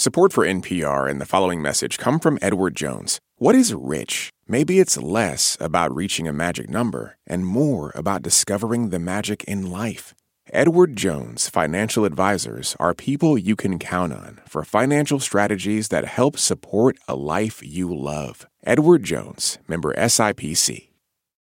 Support for NPR and the following message come from Edward Jones. What is rich? Maybe it's less about reaching a magic number and more about discovering the magic in life. Edward Jones Financial Advisors are people you can count on for financial strategies that help support a life you love. Edward Jones, member SIPC.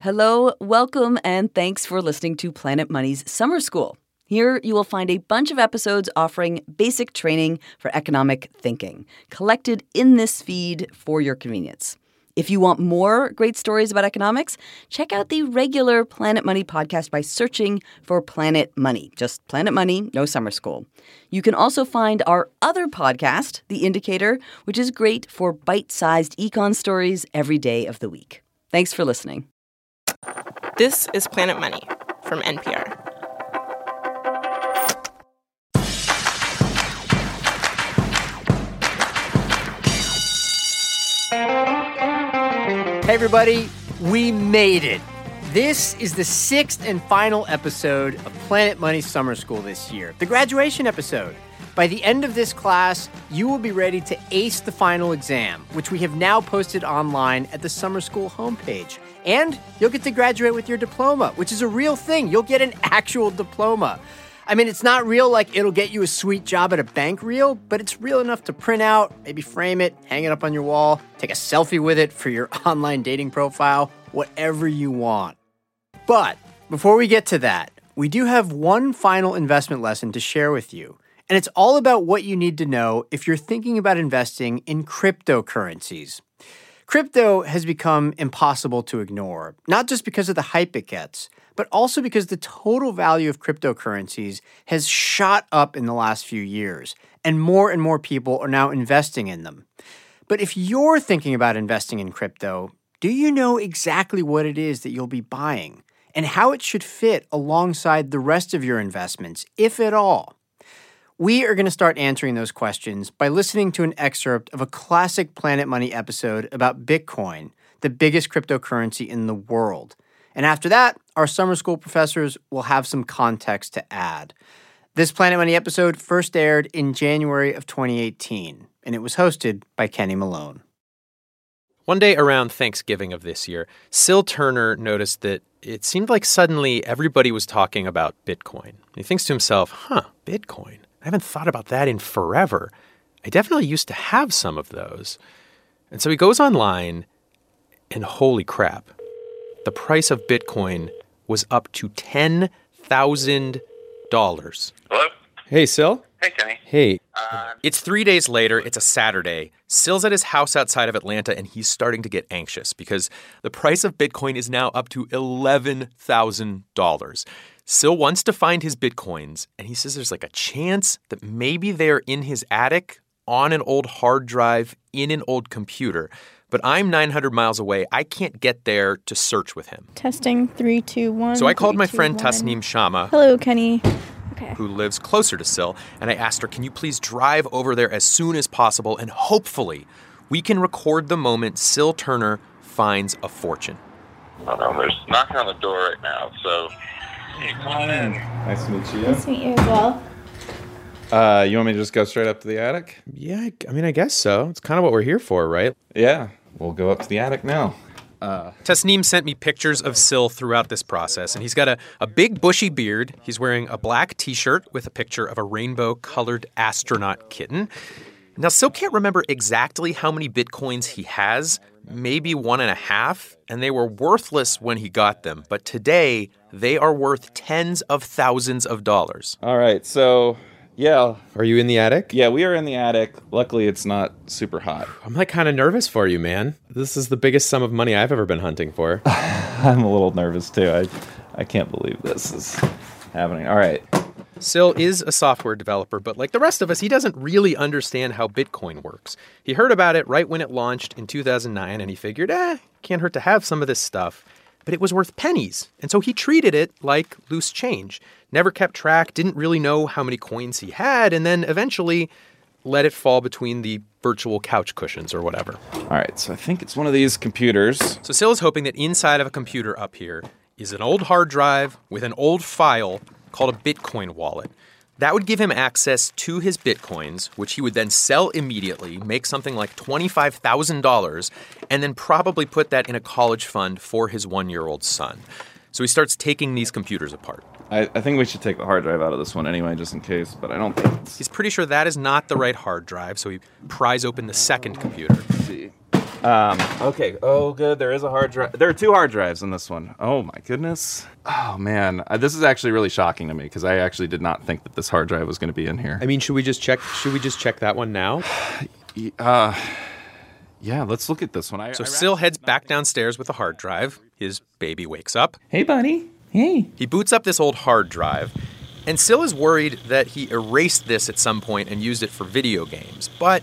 Hello, welcome, and thanks for listening to Planet Money's Summer School. Here, you will find a bunch of episodes offering basic training for economic thinking, collected in this feed for your convenience. If you want more great stories about economics, check out the regular Planet Money podcast by searching for Planet Money. Just Planet Money, no summer school. You can also find our other podcast, The Indicator, which is great for bite sized econ stories every day of the week. Thanks for listening. This is Planet Money from NPR. Hey, everybody, we made it. This is the sixth and final episode of Planet Money Summer School this year, the graduation episode. By the end of this class, you will be ready to ace the final exam, which we have now posted online at the summer school homepage. And you'll get to graduate with your diploma, which is a real thing. You'll get an actual diploma. I mean, it's not real like it'll get you a sweet job at a bank real, but it's real enough to print out, maybe frame it, hang it up on your wall, take a selfie with it for your online dating profile, whatever you want. But before we get to that, we do have one final investment lesson to share with you. And it's all about what you need to know if you're thinking about investing in cryptocurrencies. Crypto has become impossible to ignore, not just because of the hype it gets, but also because the total value of cryptocurrencies has shot up in the last few years, and more and more people are now investing in them. But if you're thinking about investing in crypto, do you know exactly what it is that you'll be buying and how it should fit alongside the rest of your investments, if at all? We are going to start answering those questions by listening to an excerpt of a classic Planet Money episode about Bitcoin, the biggest cryptocurrency in the world. And after that, our summer school professors will have some context to add. This Planet Money episode first aired in January of 2018, and it was hosted by Kenny Malone. One day around Thanksgiving of this year, Syl Turner noticed that it seemed like suddenly everybody was talking about Bitcoin. He thinks to himself, huh, Bitcoin? I haven't thought about that in forever. I definitely used to have some of those. And so he goes online, and holy crap, the price of Bitcoin was up to $10,000. Hello? Hey, Syl. Hey, Kenny. Hey. Uh, It's three days later. It's a Saturday. Syl's at his house outside of Atlanta, and he's starting to get anxious because the price of Bitcoin is now up to $11,000. Syl wants to find his Bitcoins, and he says there's like a chance that maybe they're in his attic on an old hard drive in an old computer. But I'm 900 miles away. I can't get there to search with him. Testing three, two, one. So I called my three, two, friend one. Tasneem Shamma, Hello, Kenny. Okay. who lives closer to Syl, and I asked her, Can you please drive over there as soon as possible? And hopefully, we can record the moment Syl Turner finds a fortune. hold on, there's knocking on the door right now, so. Hey, come on in. Nice to meet you. Nice to meet you as well. Uh, you want me to just go straight up to the attic? Yeah, I, I mean, I guess so. It's kind of what we're here for, right? Yeah, we'll go up to the attic now. Uh, Tasneem sent me pictures of Syl throughout this process, and he's got a, a big bushy beard. He's wearing a black t shirt with a picture of a rainbow colored astronaut kitten. Now, Syl can't remember exactly how many bitcoins he has, maybe one and a half, and they were worthless when he got them. But today, they are worth tens of thousands of dollars. All right, so yeah, Are you in the attic? yeah, we are in the attic. Luckily, it's not super hot. I'm like kind of nervous for you, man. This is the biggest sum of money I've ever been hunting for. I'm a little nervous too. I, I can't believe this is happening. All right, Syl is a software developer, but like the rest of us, he doesn't really understand how Bitcoin works. He heard about it right when it launched in 2009, and he figured, eh, can't hurt to have some of this stuff. But it was worth pennies, and so he treated it like loose change. Never kept track, didn't really know how many coins he had, and then eventually let it fall between the virtual couch cushions or whatever. all right. So I think it's one of these computers. So Syl is hoping that inside of a computer up here is an old hard drive with an old file called a Bitcoin wallet. That would give him access to his bitcoins, which he would then sell immediately, make something like $25,000, and then probably put that in a college fund for his one year old son. So he starts taking these computers apart. I, I think we should take the hard drive out of this one anyway, just in case. But I don't think. It's, He's pretty sure that is not the right hard drive, so he pries open the second computer. see. Um, okay. Oh, good. There is a hard drive. There are two hard drives in this one. Oh my goodness. Oh man, uh, this is actually really shocking to me because I actually did not think that this hard drive was going to be in here. I mean, should we just check? Should we just check that one now? Uh, yeah. Let's look at this one. I, So I Sil heads back downstairs with the hard drive. His baby wakes up. Hey, buddy. Hey. He boots up this old hard drive, and Sil is worried that he erased this at some point and used it for video games. But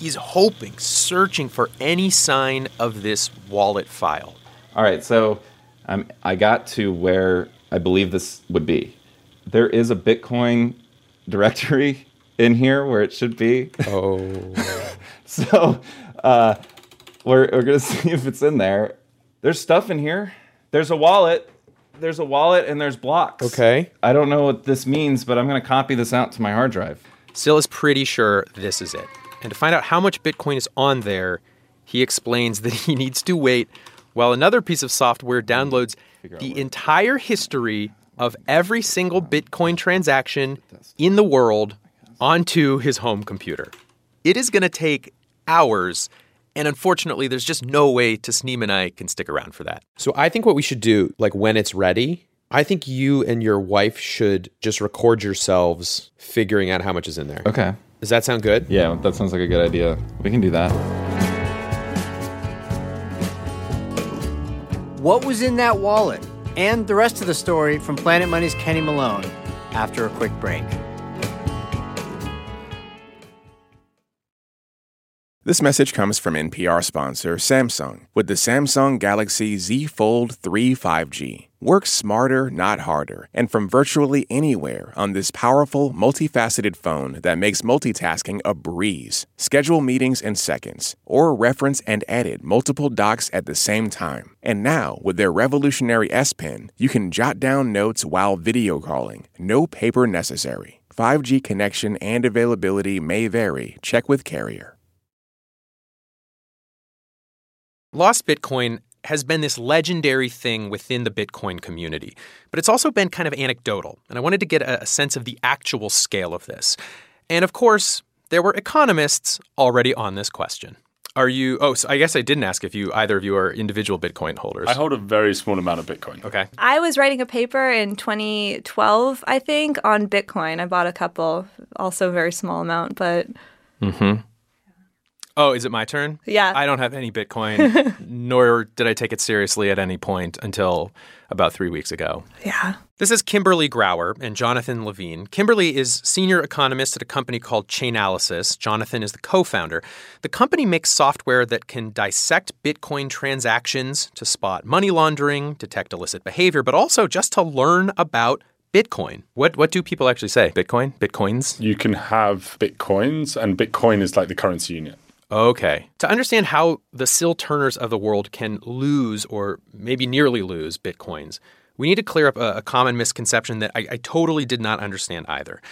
he's hoping, searching for any sign of this wallet file. All right, so um, I got to where I believe this would be. There is a Bitcoin directory in here where it should be. Oh. So uh, we're, we're going to see if it's in there. There's stuff in here. There's a wallet. There's a wallet and there's blocks. Okay. I don't know what this means, but I'm going to copy this out to my hard drive. Sil is pretty sure this is it. And to find out how much Bitcoin is on there, he explains that he needs to wait while another piece of software hmm. downloads the entire history of every single Bitcoin transaction in the world onto his home computer. It is going to take hours. And unfortunately, there's just no way Tasneem and I can stick around for that. So I think what we should do, like when it's ready, I think you and your wife should just record yourselves figuring out how much is in there. Okay. Does that sound good? Yeah, that sounds like a good idea. We can do that. What was in that wallet? And the rest of the story from Planet Money's Kenny Malone after a quick break. This message comes from NPR sponsor Samsung with the Samsung Galaxy Z Fold 3 5G. Work smarter, not harder, and from virtually anywhere on this powerful, multifaceted phone that makes multitasking a breeze. Schedule meetings in seconds, or reference and edit multiple docs at the same time. And now, with their revolutionary S Pen, you can jot down notes while video calling. No paper necessary. 5G connection and availability may vary. Check with carrier. Lost Bitcoin has been this legendary thing within the Bitcoin community, but it's also been kind of anecdotal. And I wanted to get a, a sense of the actual scale of this. And of course, there were economists already on this question. Are you? Oh, so I guess I didn't ask if you either of you are individual Bitcoin holders. I hold a very small amount of Bitcoin. Okay. I was writing a paper in 2012, I think, on Bitcoin. I bought a couple, also a very small amount, but Mm-hmm. Oh, is it my turn? Yeah. I don't have any Bitcoin, nor did I take it seriously at any point until about three weeks ago. yeah. This is Kimberly Grauer and Jonathan Levin. Kimberly is senior economist at a company called Chainalysis. Jonathan is the co founder. The company makes software that can dissect Bitcoin transactions to spot money laundering, detect illicit behavior, but also just to learn about Bitcoin. What, what do people actually say? Bitcoin? Bitcoins? You can have Bitcoins, and Bitcoin is like the currency unit. Okay. To understand how the Sil Turners of the world can lose or maybe nearly lose Bitcoins, we need to clear up a, a common misconception that I, I totally did not understand either.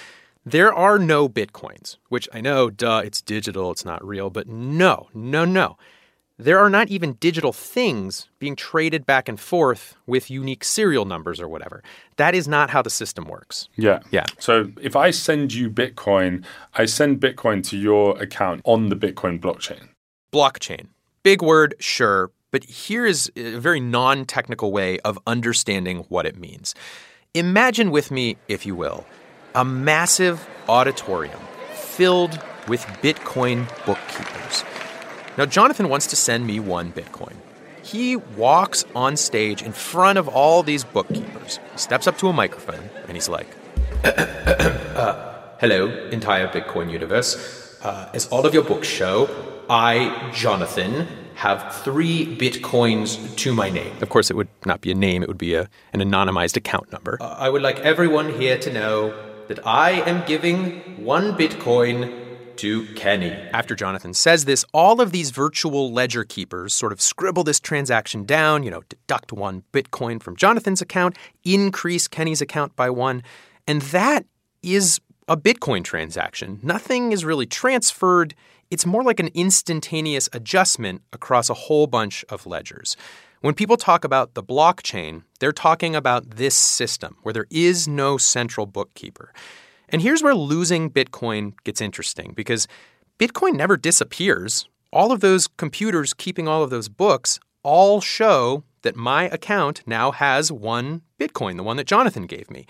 There are no Bitcoins, which I know, duh, it's digital, it's not real, but no, no, no. There are not even digital things being traded back and forth with unique serial numbers or whatever. That is not how the system works. Yeah. Yeah. So if I send you Bitcoin, I send Bitcoin to your account on the Bitcoin blockchain. Blockchain. Big word, sure, but here is a very non technical way of understanding what it means. Imagine with me, if you will, a massive auditorium filled with Bitcoin bookkeepers. Now, Jonathan wants to send me one Bitcoin. He walks on stage in front of all these bookkeepers, He steps up to a microphone, and he's like, uh, Hello, entire Bitcoin universe. Uh, as all of your books show, I, Jonathan, have three Bitcoins to my name. Of course, it would not be a name, it would be a, an anonymized account number. Uh, I would like everyone here to know that I am giving one Bitcoin to Kenny. After Jonathan says this, all of these virtual ledger keepers sort of scribble this transaction down, you know, deduct one Bitcoin from Jonathan's account, increase Kenny's account by one. And that is a Bitcoin transaction. Nothing is really transferred. It's more like an instantaneous adjustment across a whole bunch of ledgers. When people talk about the blockchain, they're talking about this system where there is no central bookkeeper. And here's where losing Bitcoin gets interesting because Bitcoin never disappears. All of those computers keeping all of those books all show that my account now has one Bitcoin, the one that Jonathan gave me.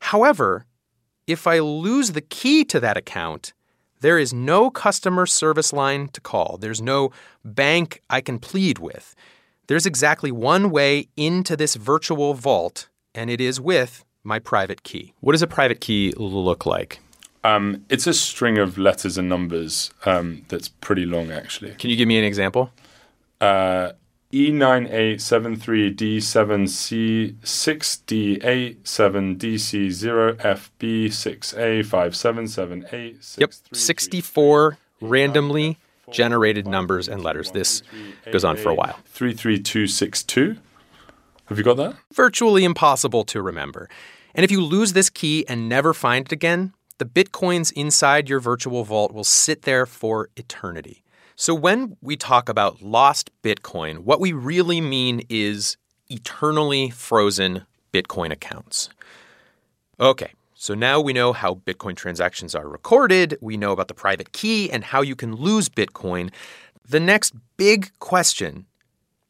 However, if I lose the key to that account, there is no customer service line to call. There's no bank I can plead with. There's exactly one way into this virtual vault, and it is with my private key. What does a private key look like? Um, it's a string of letters and numbers um, that's pretty long, actually. Can you give me an example? Uh, E9A73D7C6DA7DC0FB6A5778. Yep, 64 randomly generated numbers and letters. This goes on for a while. 33262. Have you got that? Virtually impossible to remember. And if you lose this key and never find it again, the bitcoins inside your virtual vault will sit there for eternity. So when we talk about lost Bitcoin, what we really mean is eternally frozen Bitcoin accounts. Okay, so now we know how Bitcoin transactions are recorded, we know about the private key and how you can lose Bitcoin. The next big question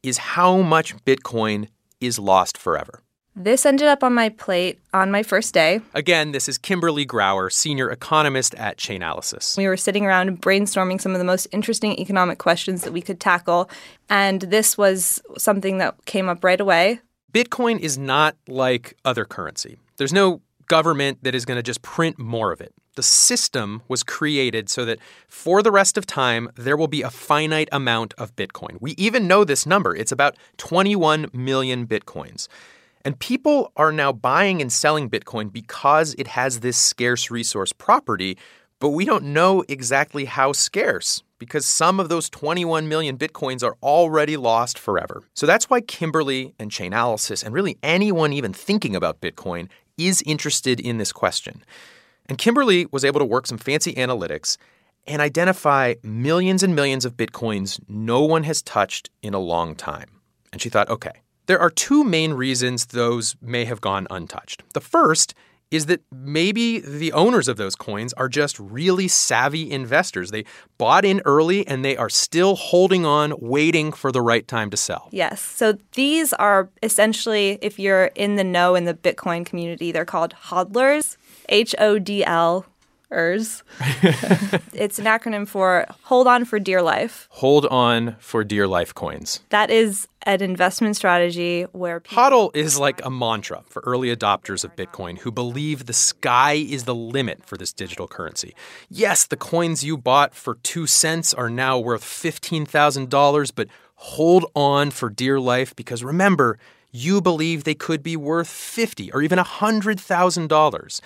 is how much Bitcoin is lost forever. This ended up on my plate on my first day. Again, this is Kimberly Grauer, senior economist at Chainalysis. We were sitting around brainstorming some of the most interesting economic questions that we could tackle, and this was something that came up right away. Bitcoin is not like other currency. There's no government that is going to just print more of it. The system was created so that for the rest of time, there will be a finite amount of Bitcoin. We even know this number. It's about 21 million Bitcoins. And people are now buying and selling Bitcoin because it has this scarce resource property, but we don't know exactly how scarce because some of those 21 million Bitcoins are already lost forever. So that's why Kimberly and Chainalysis, and really anyone even thinking about Bitcoin, is interested in this question. And Kimberly was able to work some fancy analytics and identify millions and millions of Bitcoins no one has touched in a long time. And she thought, okay, there are two main reasons those may have gone untouched. The first is that maybe the owners of those coins are just really savvy investors. They bought in early and they are still holding on, waiting for the right time to sell. Yes. So these are essentially, if you're in the know in the Bitcoin community, they're called hodlers, H O D L. ERS. it's an acronym for Hold On for Dear Life. Hold on for dear life coins. That is an investment strategy where people HODL is like a mantra for early adopters of Bitcoin who believe the sky is the limit for this digital currency. Yes, the coins you bought for two cents are now worth $15,000, but hold on for dear life because remember, you believe they could be worth 50 or even $100,000.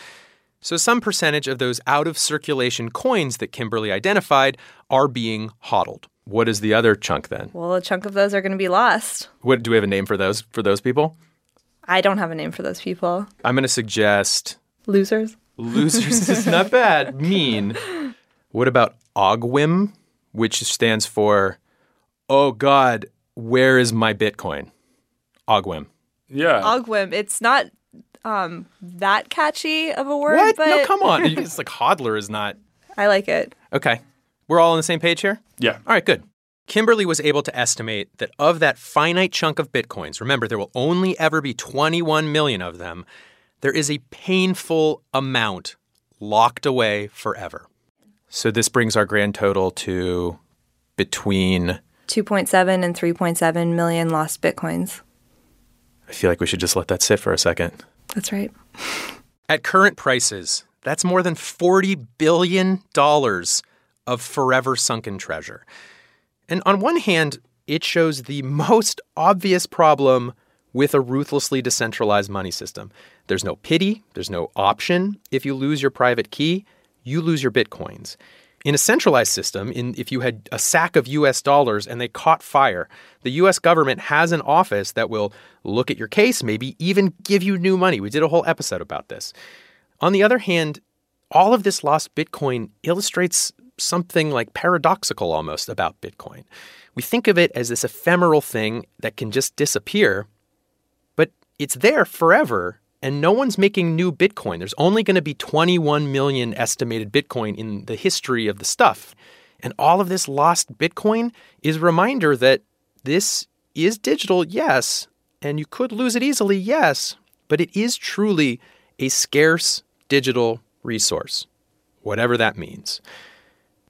So, some percentage of those out of circulation coins that Kimberly identified are being hodled. What is the other chunk then? Well, a chunk of those are going to be lost. What do we have a name for those for those people? I don't have a name for those people. I'm going to suggest Losers. losers is not bad. Mean. What about OGWIM, which stands for Oh God, where is my Bitcoin? OGWIM. Yeah. Ogwim. It's not um, that catchy of a word, What? but No, come on. It's like hodler is not. I like it. Okay. We're all on the same page here? yeah. All right, good. Kimberly was able to estimate that of that finite chunk of bitcoins, remember there will only ever be 21 million of them, there is a painful amount locked away forever. So this brings our grand total to between 2.7 and 3.7 million lost bitcoins. I feel like we should just let that sit for a second. That's right. At current prices, that's more than $40 billion of forever sunken treasure. And on one hand, it shows the most obvious problem with a ruthlessly decentralized money system. There's no pity, there's no option. If you lose your private key, you lose your bitcoins. In a centralized system, in, if you had a sack of US dollars and they caught fire, the US government has an office that will look at your case, maybe even give you new money. We did a whole episode about this. On the other hand, all of this lost Bitcoin illustrates something like paradoxical almost about Bitcoin. We think of it as this ephemeral thing that can just disappear, but it's there forever and no one's making new Bitcoin. There's only going to be 21 million estimated Bitcoin in the history of the stuff. And all of this lost Bitcoin is a reminder that this is digital, yes, and you could lose it easily, yes, but it is truly a scarce digital resource, whatever that means.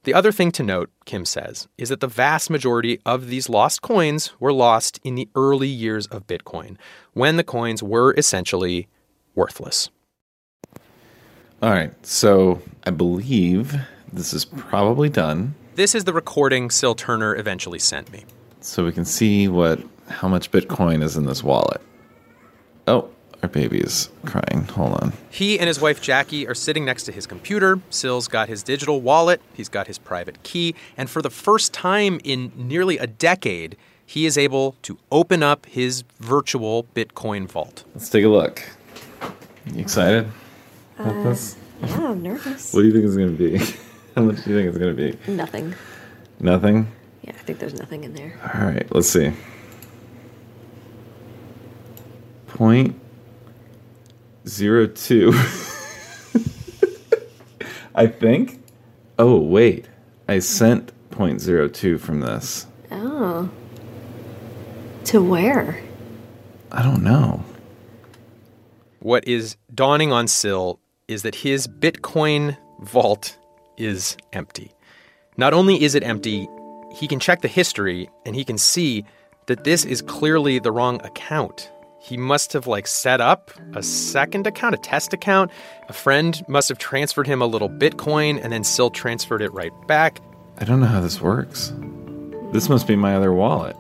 The other thing to note, Kim says, is that the vast majority of these lost coins were lost in the early years of Bitcoin, when the coins were essentially worthless. All right, so I believe this is probably done. This is the recording Syl Turner eventually sent me. So we can see what how much Bitcoin is in this wallet. Oh, our baby is crying. Hold on. He and his wife Jackie are sitting next to his computer. Syl's got his digital wallet, he's got his private key, and for the first time in nearly a decade, he is able to open up his virtual Bitcoin vault. Let's take a look. You excited about Uh, this? Yeah, I'm nervous. What do you think it's going to be? How much do you think it's going to be? Nothing. Nothing? Yeah, I think there's nothing in there. All right, let's see. Point zero two. I think. Oh wait, I sent point zero two from this. Oh. To where? I don't know. What is dawning on Syl is that his Bitcoin vault is empty. Not only is it empty, he can check the history and he can see that this is clearly the wrong account. He must have like set up a second account, a test account. A friend must have transferred him a little Bitcoin and then Syl transferred it right back. I don't know how this works. This must be my other wallet.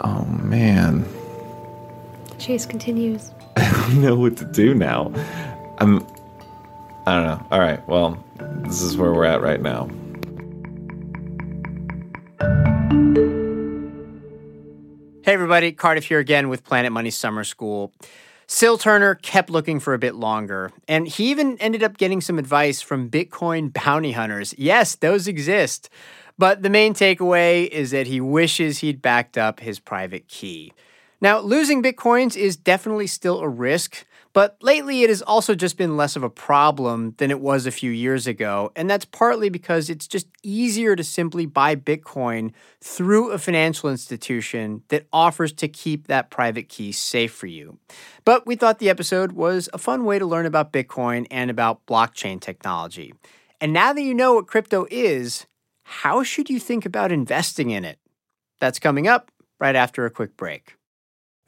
Oh man, Chase continues. I don't know what to do now. I'm. I don't know. All right. Well, this is where we're at right now. Hey, everybody, Cardiff here again with Planet Money Summer School. Sil Turner kept looking for a bit longer, and he even ended up getting some advice from Bitcoin bounty hunters. Yes, those exist. But the main takeaway is that he wishes he'd backed up his private key. Now, losing Bitcoins is definitely still a risk, but lately it has also just been less of a problem than it was a few years ago. And that's partly because it's just easier to simply buy Bitcoin through a financial institution that offers to keep that private key safe for you. But we thought the episode was a fun way to learn about Bitcoin and about blockchain technology. And now that you know what crypto is, how should you think about investing in it? That's coming up right after a quick break.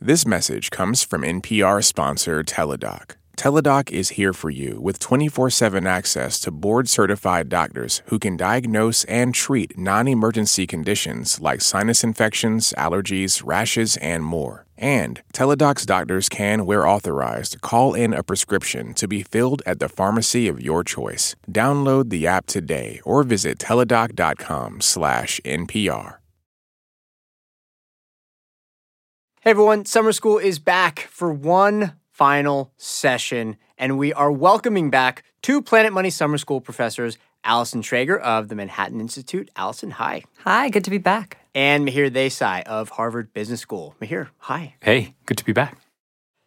This message comes from NPR sponsor Teladoc. Teladoc is here for you with 24 7 access to board certified doctors who can diagnose and treat non emergency conditions like sinus infections, allergies, rashes, and more. And Teladoc's doctors can, where authorized, call in a prescription to be filled at the pharmacy of your choice. Download the app today or visit teladoc.com slash NPR. Hey everyone, summer school is back for one final session, and we are welcoming back two Planet Money Summer School professors, Allison Schrager of the Manhattan Institute. Allison, hi. Hi, good to be back. And Mihir Desai of Harvard Business School. Mihir, hi. Hey, good to be back.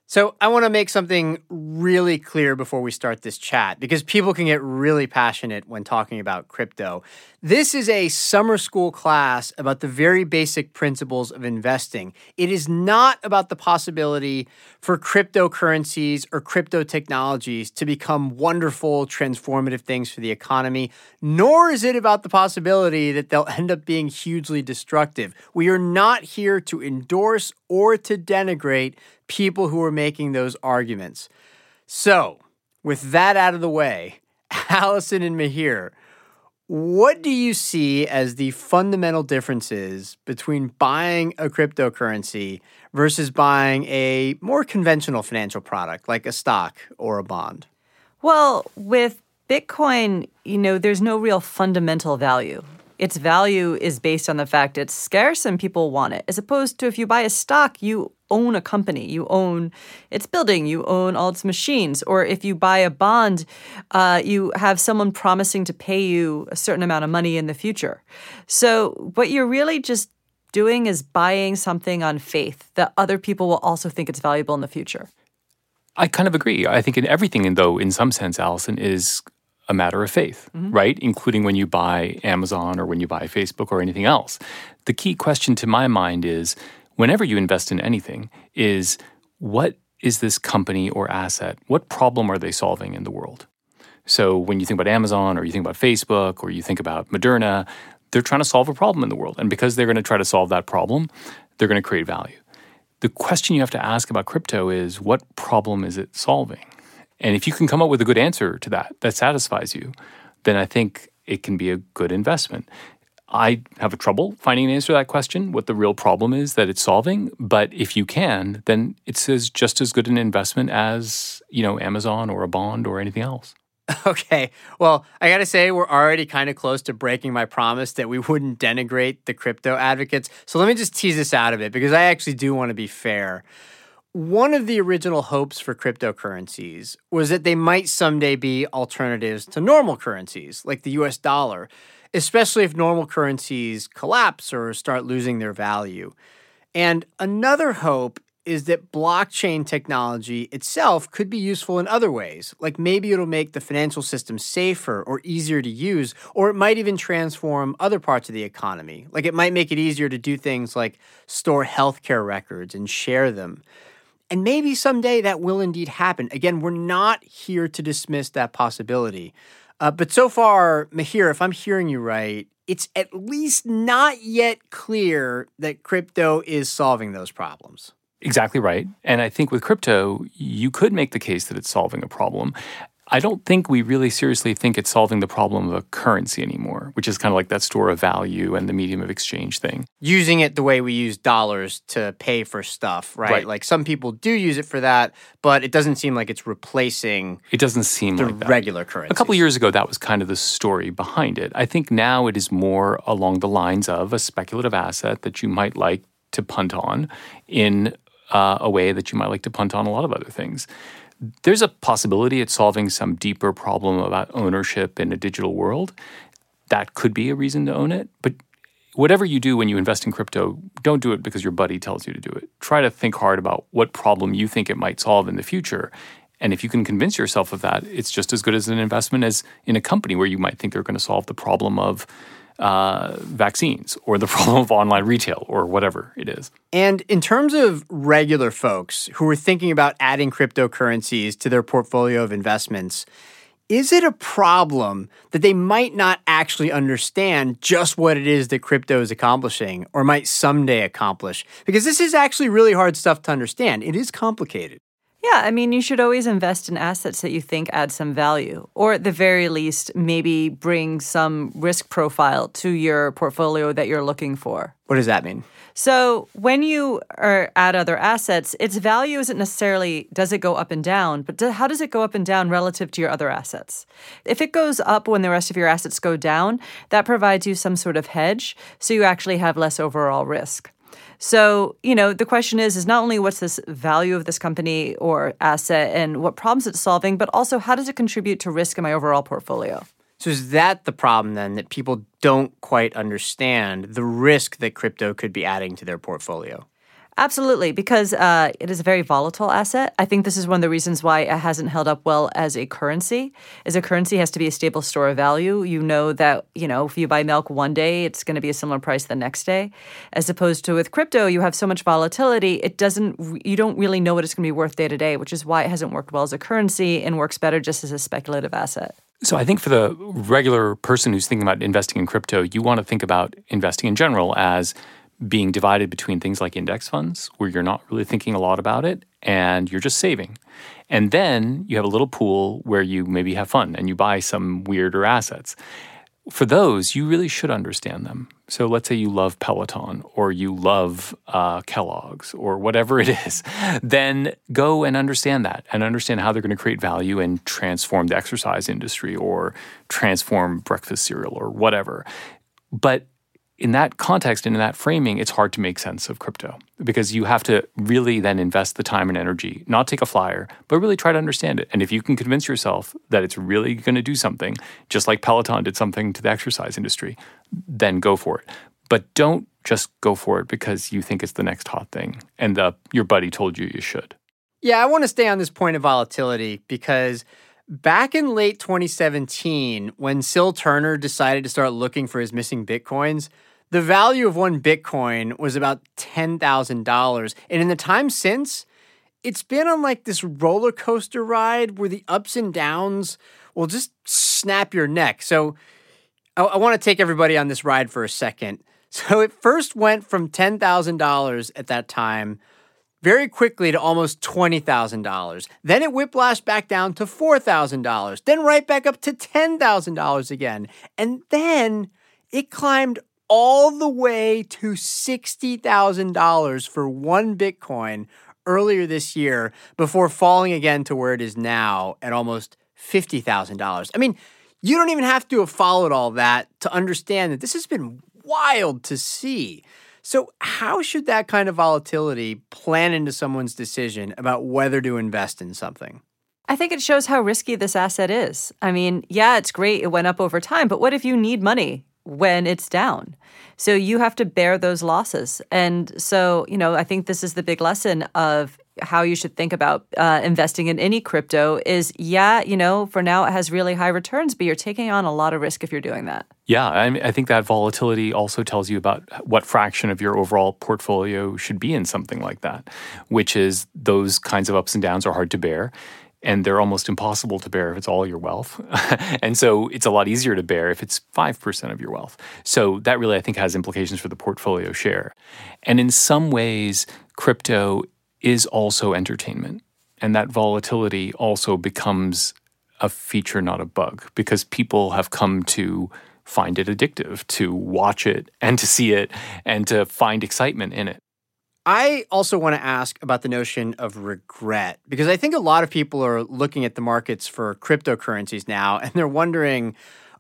So, I want to make something really clear before we start this chat because people can get really passionate when talking about crypto. This is a summer school class about the very basic principles of investing. It is not about the possibility for cryptocurrencies or crypto technologies to become wonderful, transformative things for the economy, nor is it about the possibility that they'll end up being hugely destructive. We are not here to endorse or to denigrate people who are making those arguments. So, with that out of the way, Allison and Mihir, what do you see as the fundamental differences between buying a cryptocurrency versus buying a more conventional financial product like a stock or a bond? Well, with Bitcoin, you know, there's no real fundamental value. Its value is based on the fact it's scarce and people want it, as opposed to if you buy a stock, you own a company, you own its building, you own all its machines. Or if you buy a bond, uh, you have someone promising to pay you a certain amount of money in the future. So, what you're really just doing is buying something on faith that other people will also think it's valuable in the future. I kind of agree. I think in everything, though, in some sense, Allison, is a matter of faith, mm-hmm. right? Including when you buy Amazon or when you buy Facebook or anything else. The key question to my mind is whenever you invest in anything, is what is this company or asset? What problem are they solving in the world? So when you think about Amazon or you think about Facebook or you think about Moderna, they're trying to solve a problem in the world. And because they're going to try to solve that problem, they're going to create value. The question you have to ask about crypto is what problem is it solving? And if you can come up with a good answer to that that satisfies you, then I think it can be a good investment. I have a trouble finding an answer to that question, what the real problem is that it's solving. But if you can, then it's as just as good an investment as, you know, Amazon or a bond or anything else. Okay. Well, I got to say, we're already kind of close to breaking my promise that we wouldn't denigrate the crypto advocates. So let me just tease this out of it because I actually do want to be fair. One of the original hopes for cryptocurrencies was that they might someday be alternatives to normal currencies like the US dollar, especially if normal currencies collapse or start losing their value. And another hope is that blockchain technology itself could be useful in other ways. Like maybe it'll make the financial system safer or easier to use, or it might even transform other parts of the economy. Like it might make it easier to do things like store healthcare records and share them. And maybe someday that will indeed happen. Again, we're not here to dismiss that possibility. Uh, but so far, Mihir, if I'm hearing you right, it's at least not yet clear that crypto is solving those problems. Exactly right. And I think with crypto, you could make the case that it's solving a problem. I don't think we really seriously think it's solving the problem of a currency anymore, which is kind of like that store of value and the medium of exchange thing. Using it the way we use dollars to pay for stuff, right? right. Like some people do use it for that, but it doesn't seem like it's replacing It doesn't seem the like that. regular currency. A couple years ago that was kind of the story behind it. I think now it is more along the lines of a speculative asset that you might like to punt on in uh, a way that you might like to punt on a lot of other things. There's a possibility it's solving some deeper problem about ownership in a digital world. That could be a reason to own it. But whatever you do when you invest in crypto, don't do it because your buddy tells you to do it. Try to think hard about what problem you think it might solve in the future. And if you can convince yourself of that, it's just as good as an investment as in a company where you might think they're going to solve the problem of uh, vaccines or the problem of online retail or whatever it is. And in terms of regular folks who are thinking about adding cryptocurrencies to their portfolio of investments, is it a problem that they might not actually understand just what it is that crypto is accomplishing or might someday accomplish? Because this is actually really hard stuff to understand. It is complicated. Yeah, I mean, you should always invest in assets that you think add some value, or at the very least, maybe bring some risk profile to your portfolio that you're looking for. What does that mean? So, when you are add other assets, its value isn't necessarily does it go up and down, but do, how does it go up and down relative to your other assets? If it goes up when the rest of your assets go down, that provides you some sort of hedge, so you actually have less overall risk. So, you know, the question is is not only what's this value of this company or asset and what problems it's solving, but also how does it contribute to risk in my overall portfolio? So is that the problem then that people don't quite understand the risk that crypto could be adding to their portfolio? Absolutely, because uh, it is a very volatile asset. I think this is one of the reasons why it hasn't held up well as a currency. As a currency has to be a stable store of value. You know that you know if you buy milk one day, it's going to be a similar price the next day, as opposed to with crypto, you have so much volatility. It doesn't. You don't really know what it's going to be worth day to day, which is why it hasn't worked well as a currency and works better just as a speculative asset. So I think for the regular person who's thinking about investing in crypto, you want to think about investing in general as being divided between things like index funds, where you're not really thinking a lot about it and you're just saving. And then you have a little pool where you maybe have fun and you buy some weirder assets. For those, you really should understand them. So let's say you love Peloton or you love uh, Kellogg's or whatever it is, then go and understand that and understand how they're going to create value and transform the exercise industry or transform breakfast cereal or whatever But in that context and in that framing, it's hard to make sense of crypto because you have to really then invest the time and energy, not take a flyer, but really try to understand it. And if you can convince yourself that it's really going to do something, just like Peloton did something to the exercise industry, then go for it. But don't just go for it because you think it's the next hot thing and the, your buddy told you you should. Yeah, I want to stay on this point of volatility because back in late 2017, when Sil Turner decided to start looking for his missing Bitcoins, the value of one Bitcoin was about $10,000. And in the time since, it's been on like this roller coaster ride where the ups and downs will just snap your neck. So I, I want to take everybody on this ride for a second. So it first went from $10,000 at that time very quickly to almost $20,000. Then it whiplashed back down to $4,000, then right back up to $10,000 again. And then it climbed all the way to $60,000 for one Bitcoin earlier this year before falling again to where it is now at almost $50,000. I mean, you don't even have to have followed all that to understand that this has been wild to see. So, how should that kind of volatility plan into someone's decision about whether to invest in something? I think it shows how risky this asset is. I mean, yeah, it's great. It went up over time, but what if you need money? When it's down. So you have to bear those losses. And so, you know, I think this is the big lesson of how you should think about uh, investing in any crypto is yeah, you know, for now it has really high returns, but you're taking on a lot of risk if you're doing that. Yeah, I, mean, I think that volatility also tells you about what fraction of your overall portfolio should be in something like that, which is those kinds of ups and downs are hard to bear and they're almost impossible to bear if it's all your wealth. and so it's a lot easier to bear if it's 5% of your wealth. So that really, I think, has implications for the portfolio share. And in some ways, crypto is also entertainment. And that volatility also becomes a feature, not a bug, because people have come to find it addictive, to watch it and to see it and to find excitement in it. I also want to ask about the notion of regret because I think a lot of people are looking at the markets for cryptocurrencies now and they're wondering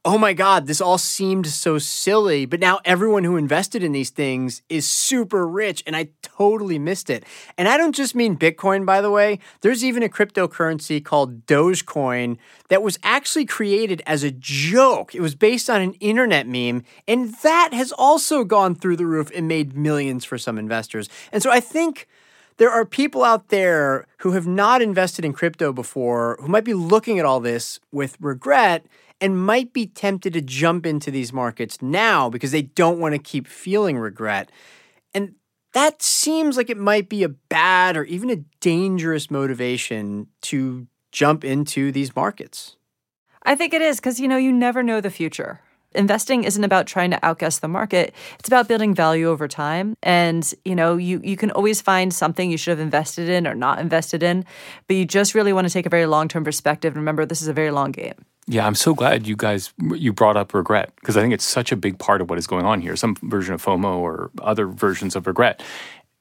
oh my God, this all seemed so silly, but now everyone who invested in these things is super rich, and I totally missed it. And I don't just mean Bitcoin, by the way. There's even a cryptocurrency called Dogecoin that was actually created as a joke. It was based on an internet meme, and that has also gone through the roof and made millions for some investors. And so I think there are people out there who have not invested in crypto before who might be looking at all this with regret and might be tempted to jump into these markets now because they don't want to keep feeling regret. That seems like it might be a bad or even a dangerous motivation to jump into these markets. I think it is because, you know, you never know the future. Investing isn't about trying to outguess the market. It's about building value over time. And, you know, you, you can always find something you should have invested in or not invested in, but you just really want to take a very long term perspective. Remember, this is a very long game. Yeah, I'm so glad you guys you brought up regret because I think it's such a big part of what is going on here. Some version of FOMO or other versions of regret.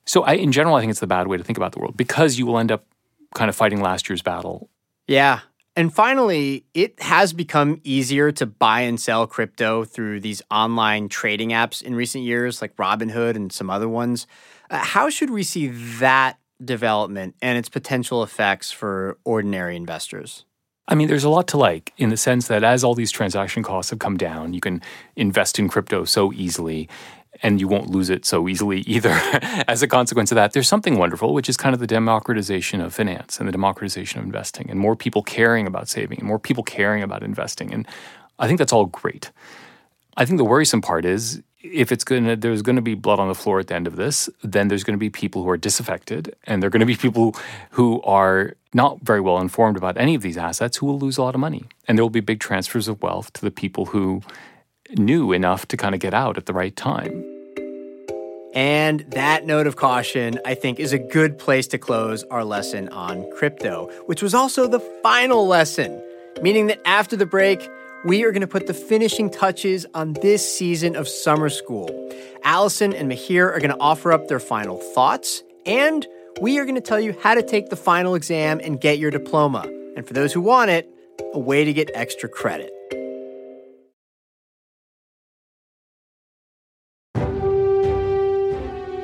So, I, in general, I think it's the bad way to think about the world because you will end up kind of fighting last year's battle. Yeah. And finally, it has become easier to buy and sell crypto through these online trading apps in recent years, like Robinhood and some other ones. Uh, how should we see that development and its potential effects for ordinary investors? I mean, there's a lot to like in the sense that as all these transaction costs have come down, you can invest in crypto so easily and you won't lose it so easily either as a consequence of that. There's something wonderful, which is kind of the democratization of finance and the democratization of investing and more people caring about saving and more people caring about investing. And I think that's all great. I think the worrisome part is if it's going to there's going to be blood on the floor at the end of this then there's going to be people who are disaffected and there're going to be people who are not very well informed about any of these assets who will lose a lot of money and there will be big transfers of wealth to the people who knew enough to kind of get out at the right time and that note of caution, I think, is a good place to close our lesson on crypto, which was also the final lesson, meaning that after the break, we are going to put the finishing touches on this season of summer school. Allison and Mihir are going to offer up their final thoughts, and we are going to tell you how to take the final exam and get your diploma. And for those who want it, a way to get extra credit.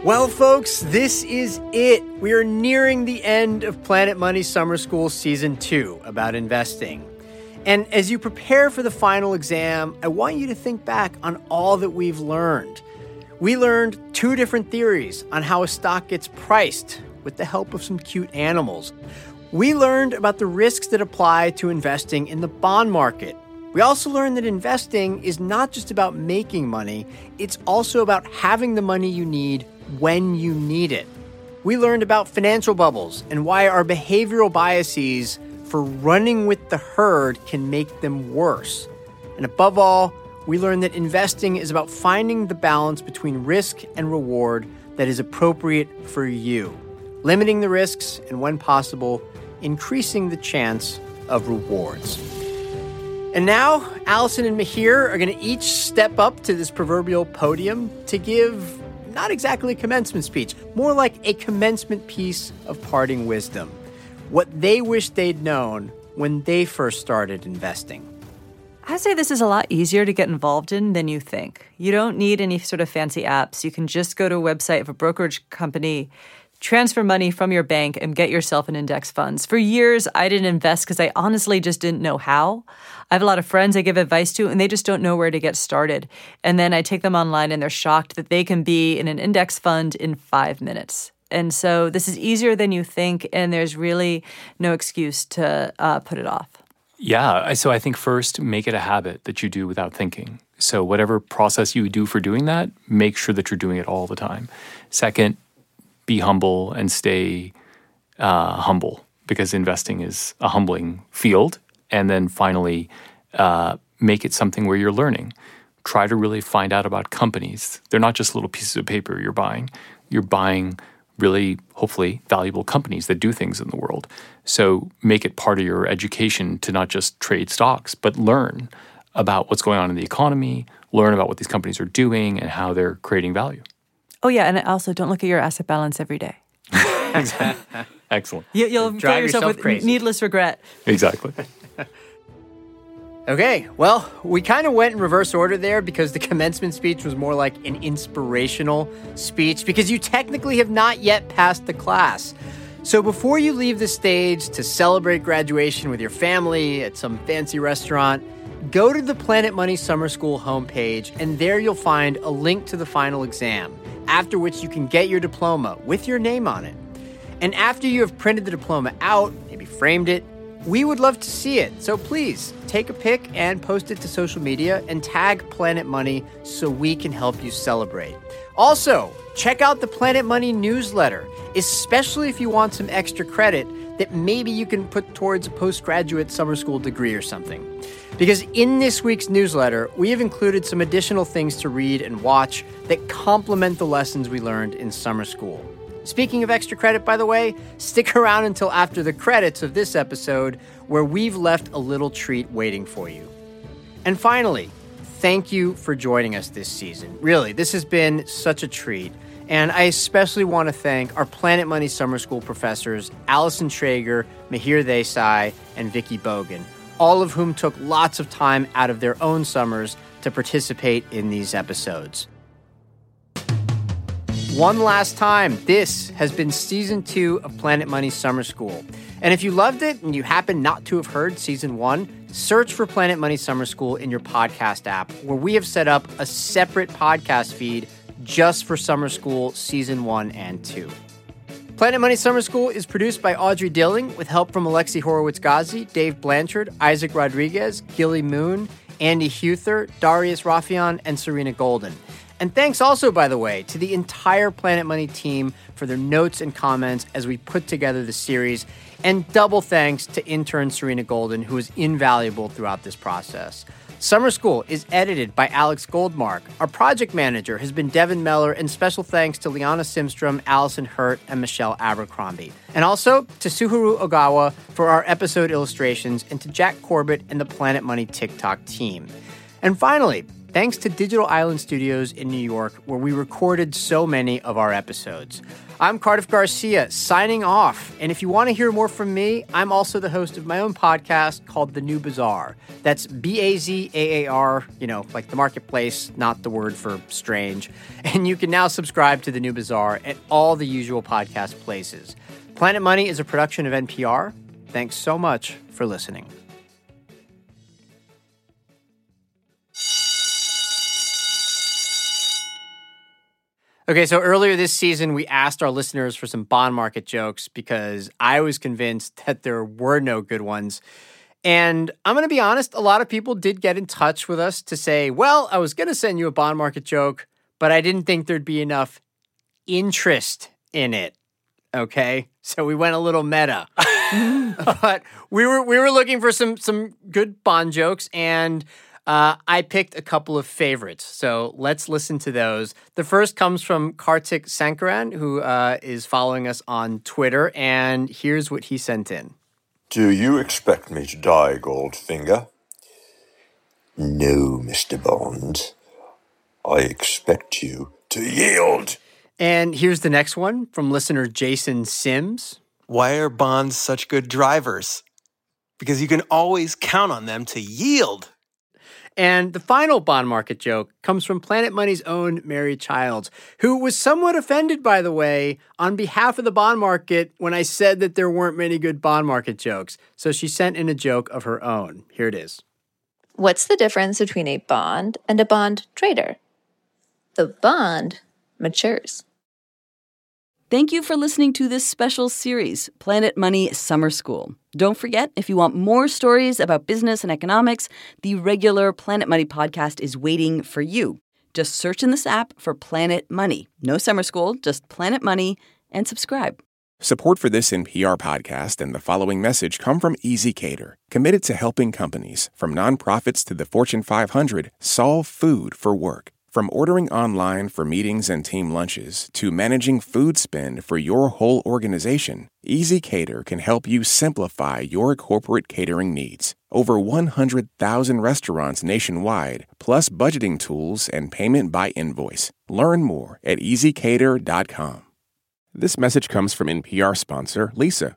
Well, folks, this is it. We are nearing the end of Planet Money Summer School Season 2 about investing. And as you prepare for the final exam, I want you to think back on all that we've learned. We learned two different theories on how a stock gets priced with the help of some cute animals. We learned about the risks that apply to investing in the bond market. We also learned that investing is not just about making money, it's also about having the money you need when you need it. We learned about financial bubbles and why our behavioral biases for running with the herd can make them worse. And above all, we learned that investing is about finding the balance between risk and reward that is appropriate for you, limiting the risks and, when possible, increasing the chance of rewards. And now, Allison and Mihir are going to each step up to this proverbial podium to give not exactly a commencement speech, more like a commencement piece of parting wisdom. What they wish they'd known when they first started investing. I say this is a lot easier to get involved in than you think. You don't need any sort of fancy apps. You can just go to a website of a brokerage company, transfer money from your bank, and get yourself an index funds. For years, I didn't invest because I honestly just didn't know how. I have a lot of friends I give advice to, and they just don't know where to get started. And then I take them online, and they're shocked that they can be in an index fund in five minutes. And so this is easier than you think, and there's really no excuse to uh, put it off. Yeah. So I think first, make it a habit that you do without thinking. So, whatever process you do for doing that, make sure that you're doing it all the time. Second, be humble and stay uh, humble because investing is a humbling field. And then finally, uh, make it something where you're learning. Try to really find out about companies. They're not just little pieces of paper you're buying, you're buying really, hopefully, valuable companies that do things in the world. So make it part of your education to not just trade stocks, but learn about what's going on in the economy, learn about what these companies are doing and how they're creating value. Oh, yeah. And also, don't look at your asset balance every day. Excellent. You, will Drive fill yourself, yourself with crazy. needless regret. Exactly. Okay, well, we kind of went in reverse order there because the commencement speech was more like an inspirational speech because you technically have not yet passed the class. So before you leave the stage to celebrate graduation with your family at some fancy restaurant, go to the Planet Money Summer School homepage and there you'll find a link to the final exam, after which you can get your diploma with your name on it. And after you have printed the diploma out, maybe framed it, we would love to see it. So please take a pic and post it to social media and tag Planet Money so we can help you celebrate. Also, check out the Planet Money newsletter, especially if you want some extra credit that maybe you can put towards a postgraduate summer school degree or something. Because in this week's newsletter, we have included some additional things to read and watch that complement the lessons we learned in summer school. Speaking of extra credit, by the way, stick around until after the credits of this episode, where we've left a little treat waiting for you. And finally, thank you for joining us this season. Really, this has been such a treat. And I especially want to thank our Planet Money Summer School professors, Allison Schrager, Mihir Desai, and Vicky Bogan, all of whom took lots of time out of their own summers to participate in these episodes. One last time, this has been season two of Planet Money Summer School. And if you loved it and you happen not to have heard season one, search for Planet Money Summer School in your podcast app, where we have set up a separate podcast feed just for Summer School season one and two. Planet Money Summer School is produced by Audrey Dilling with help from Alexi Horowitz Ghazi, Dave Blanchard, Isaac Rodriguez, Gilly Moon, Andy Huther, Darius Rafieyan, and Serena Golden. And thanks also, by the way, to the entire Planet Money team for their notes and comments as we put together the series. And double thanks to intern Serena Golden, who was invaluable throughout this process. Summer School is edited by Alex Goldmark. Our project manager has been Devin Meller, and special thanks to Liana Simstrom, Allison Hurt, and Michelle Abercrombie. And also to Suharu Ogawa for our episode illustrations, and to Jack Corbett and the Planet Money TikTok team. And finally, thanks to Digital Island Studios in New York, where we recorded so many of our episodes. I'm Cardiff Garcia, signing off. And if you want to hear more from me, I'm also the host of my own podcast called The New Bazaar. That's B A Z A A R, you know, like the marketplace, not the word for strange. And you can now subscribe to The New Bazaar at all the usual podcast places. Planet Money is a production of NPR. Thanks so much for listening. Okay, so earlier this season, we asked our listeners for some bond market jokes because I was convinced that there were no good ones. And I'm going to be honest, a lot of people did get in touch with us to say, well, I was going to send you a bond market joke, but I didn't think there'd be enough interest in it. Okay, so we went a little meta, but we were we were looking for some some good bond jokes, and uh, I picked a couple of favorites. So let's listen to those. The first comes from Kartik Sankaran, who uh, is following us on Twitter, and here's what he sent in. Do you expect me to die, Goldfinger? No, Mr. Bond. I expect you to yield. And here's the next one from listener Jason Sims. Why are bonds such good drivers? Because you can always count on them to yield. And the final bond market joke comes from Planet Money's own Mary Childs, who was somewhat offended, by the way, on behalf of the bond market when I said that there weren't many good bond market jokes. So she sent in a joke of her own. Here it is. What's the difference between a bond and a bond trader? The bond matures. Thank you for listening to this special series, Planet Money Summer School. Don't forget, if you want more stories about business and economics, the regular Planet Money podcast is waiting for you. Just search in this app for Planet Money. No summer school, just Planet Money, and subscribe. Support for this NPR podcast and the following message come from EasyCater, committed to helping companies, from nonprofits to the Fortune 500, solve food for work. From ordering online for meetings and team lunches to managing food spend for your whole organization, EasyCater can help you simplify your corporate catering needs. Over 100,000 restaurants nationwide, plus budgeting tools and payment by invoice. Learn more at easycater.com. This message comes from NPR sponsor Leesa.